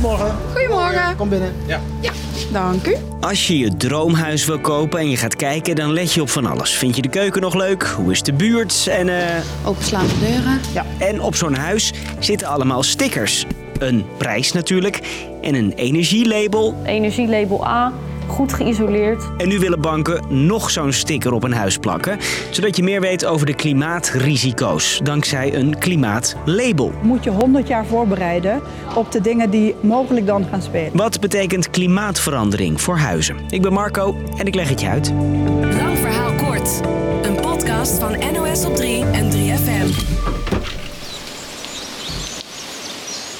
Goedemorgen. Goedemorgen. Kom binnen. Ja, dank u. Als je je droomhuis wil kopen en je gaat kijken, dan let je op van alles. Vind je de keuken nog leuk? Hoe is de buurt? En, eh, Openslaande deuren. ja. en op zo'n huis zitten allemaal stickers. Een prijs natuurlijk en een energielabel. Energielabel A, goed geïsoleerd. En nu willen banken nog zo'n sticker op een huis plakken, zodat je meer weet over de klimaatrisico's, dankzij een klimaatlabel. moet je 100 jaar voorbereiden op de dingen die mogelijk dan gaan spelen. Wat betekent klimaatverandering voor huizen? Ik ben Marco en ik leg het je uit. Lang verhaal kort. Een podcast van NOS op 3 en 3FM.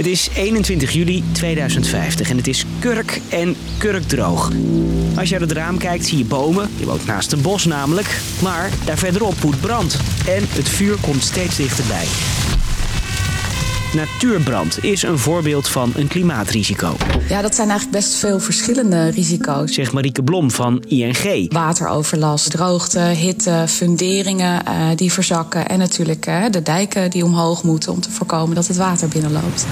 Het is 21 juli 2050 en het is kurk en kurkdroog. Als je uit het raam kijkt zie je bomen, je woont naast een bos namelijk, maar daar verderop woedt brand. En het vuur komt steeds dichterbij. Natuurbrand is een voorbeeld van een klimaatrisico, Ja, dat zijn eigenlijk best veel verschillende risico's. zegt Marieke Blom van ING. Wateroverlast, droogte, hitte, funderingen eh, die verzakken... en natuurlijk eh, de dijken die omhoog moeten om te voorkomen dat het water binnenloopt.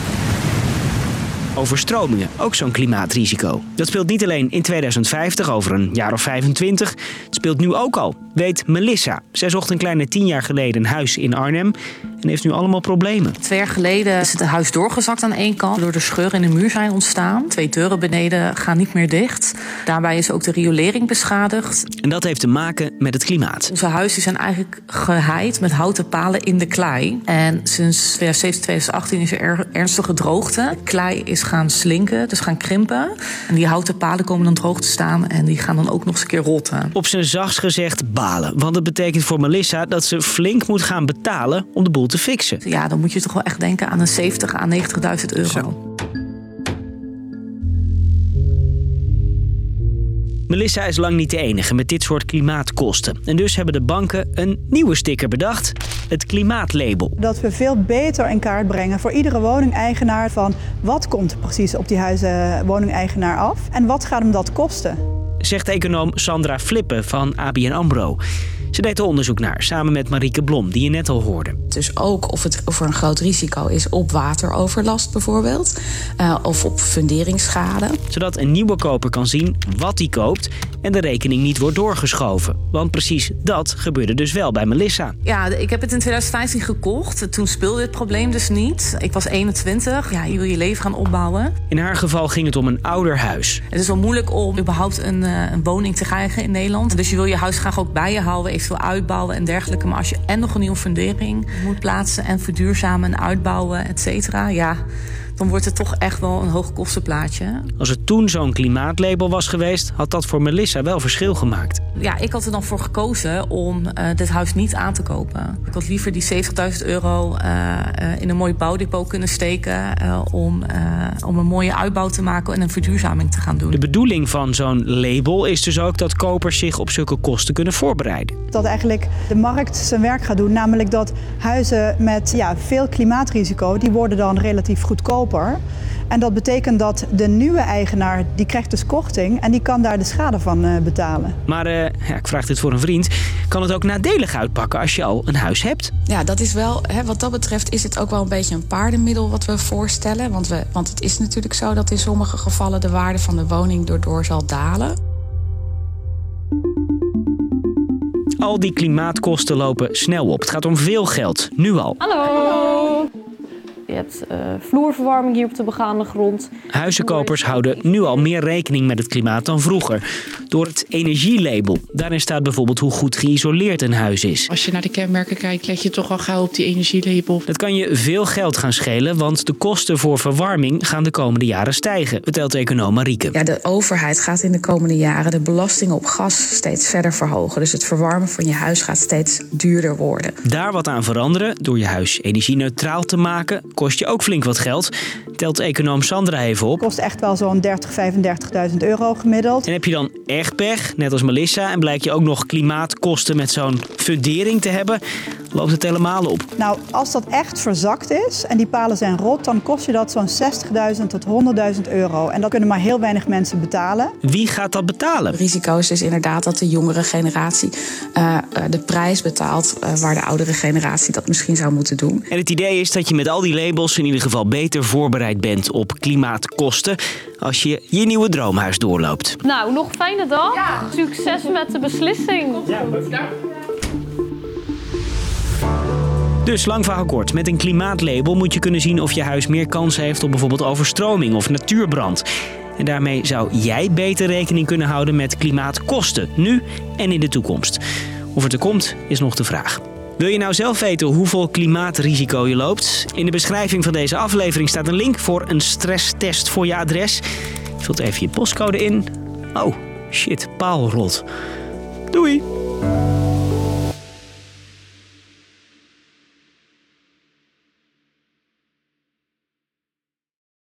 Overstromingen, ook zo'n klimaatrisico. Dat speelt niet alleen in 2050, over een jaar of 25. Het speelt nu ook al, weet Melissa. Zij zocht een kleine tien jaar geleden een huis in Arnhem en heeft nu allemaal problemen. Twee jaar geleden is het huis doorgezakt aan één kant. Door de scheuren in de muur zijn ontstaan. Twee deuren beneden gaan niet meer dicht. Daarbij is ook de riolering beschadigd. En dat heeft te maken met het klimaat. Onze huizen zijn eigenlijk geheid met houten palen in de klei. En sinds 2017, 2018 is er er- ernstige droogte. De klei is gaan slinken, dus gaan krimpen. En die houten palen komen dan droog te staan. En die gaan dan ook nog eens een keer rotten. Op zijn zachtst gezegd balen. Want het betekent voor Melissa dat ze flink moet gaan betalen om de boel te fixen. Ja, dan moet je toch wel echt denken aan een 70 à 90.000 euro. Melissa is lang niet de enige met dit soort klimaatkosten. En dus hebben de banken een nieuwe sticker bedacht. Het klimaatlabel. Dat we veel beter in kaart brengen voor iedere woningeigenaar van wat komt er precies op die huizen woningeigenaar af en wat gaat hem dat kosten. Zegt econoom Sandra Flippen van ABN AMRO. Ze deed er onderzoek naar, samen met Marieke Blom, die je net al hoorde. Dus ook of, het, of er een groot risico is op wateroverlast bijvoorbeeld... eh, of op funderingsschade. Zodat een nieuwe koper kan zien wat hij koopt en de rekening niet wordt doorgeschoven. Want precies dat gebeurde dus wel bij Melissa. Ja, ik heb het in 2015 gekocht. Toen speelde dit probleem dus niet. Ik was 21. Ja, je wil je leven gaan opbouwen. In haar geval ging het om een ouder huis. Het is wel moeilijk om überhaupt een, eh, een woning te krijgen in Nederland. Dus je wil je huis graag ook bij je houden, eventueel uitbouwen en dergelijke. Maar als je en nog een nieuwe fundering moet plaatsen en verduurzamen en uitbouwen, et cetera, ja, dan wordt het toch echt wel een hoog kostenplaatje. Als er toen zo'n klimaatlabel was geweest, had dat voor Melissa wel verschil gemaakt. Ja, ik had er dan voor gekozen om eh, dit huis niet aan te kopen. Ik had liever die 70.000 euro eh, eh, in een mooi bouwdepot kunnen steken... eh, om, eh, om een mooie uitbouw te maken en een verduurzaming te gaan doen. De bedoeling van zo'n label is dus ook dat kopers zich op zulke kosten kunnen voorbereiden. Dat eigenlijk de markt zijn werk gaat doen, namelijk dat huizen met ja, veel klimaatrisico, die worden dan relatief En dat betekent dat de nieuwe eigenaar, die krijgt dus korting en die kan daar de schade van eh, betalen. Maar eh, ja, ik vraag dit voor een vriend. Kan het ook nadelig uitpakken als je al een huis hebt? Ja, dat is wel, hè, wat dat betreft is het ook wel een beetje een paardenmiddel wat we voorstellen. Want, we, want het is natuurlijk zo dat in sommige gevallen de waarde van de woning doordoor zal dalen. Al die klimaatkosten lopen snel op. Het gaat om veel geld, nu al. Hallo. Je hebt eh, vloerverwarming hier op de begaande grond. Huizenkopers houden nu al meer rekening met het klimaat dan vroeger. Door het energielabel. Daarin staat bijvoorbeeld hoe goed geïsoleerd een huis is. Als je naar de kenmerken kijkt, let je toch al gauw op die energielabel. Dat kan je veel geld gaan schelen, want de kosten voor verwarming gaan de komende jaren stijgen, vertelt econoom Marieke. Ja, de overheid gaat in de komende jaren de belastingen op gas steeds verder verhogen. Dus het verwarmen van je huis gaat steeds duurder worden. Daar wat aan veranderen, door je huis energie-neutraal te maken, kost je ook flink wat geld, telt econoom Sandra even op. Kost echt wel zo'n 30, 35.000 euro gemiddeld. En heb je dan echt pech, net als Melissa, en blijkt je ook nog klimaatkosten met zo'n fundering te hebben, loopt het helemaal op. Nou, als dat echt verzakt is en die palen zijn rot, dan kost je dat zo'n 60.000 tot 100.000 euro. En dat kunnen maar heel weinig mensen betalen. Wie gaat dat betalen? Het risico is dus inderdaad dat de jongere generatie eh, eh, de prijs betaalt eh, waar de oudere generatie dat misschien zou moeten doen. En het idee is dat je met al die labels in ieder geval beter voorbereid bent op klimaatkosten als je je nieuwe droomhuis doorloopt. Nou, nog fijne dag. Succes met de beslissing. Dus lang verhaal kort, met een klimaatlabel moet je kunnen zien of je huis meer kans heeft op bijvoorbeeld overstroming of natuurbrand. En daarmee zou jij beter rekening kunnen houden met klimaatkosten, nu en in de toekomst. Of het er komt, is nog de vraag. Wil je nou zelf weten hoeveel klimaatrisico je loopt? In de beschrijving van deze aflevering staat een link voor een stresstest voor je adres. Vult even je postcode in. Oh, shit, paalrot. Doei!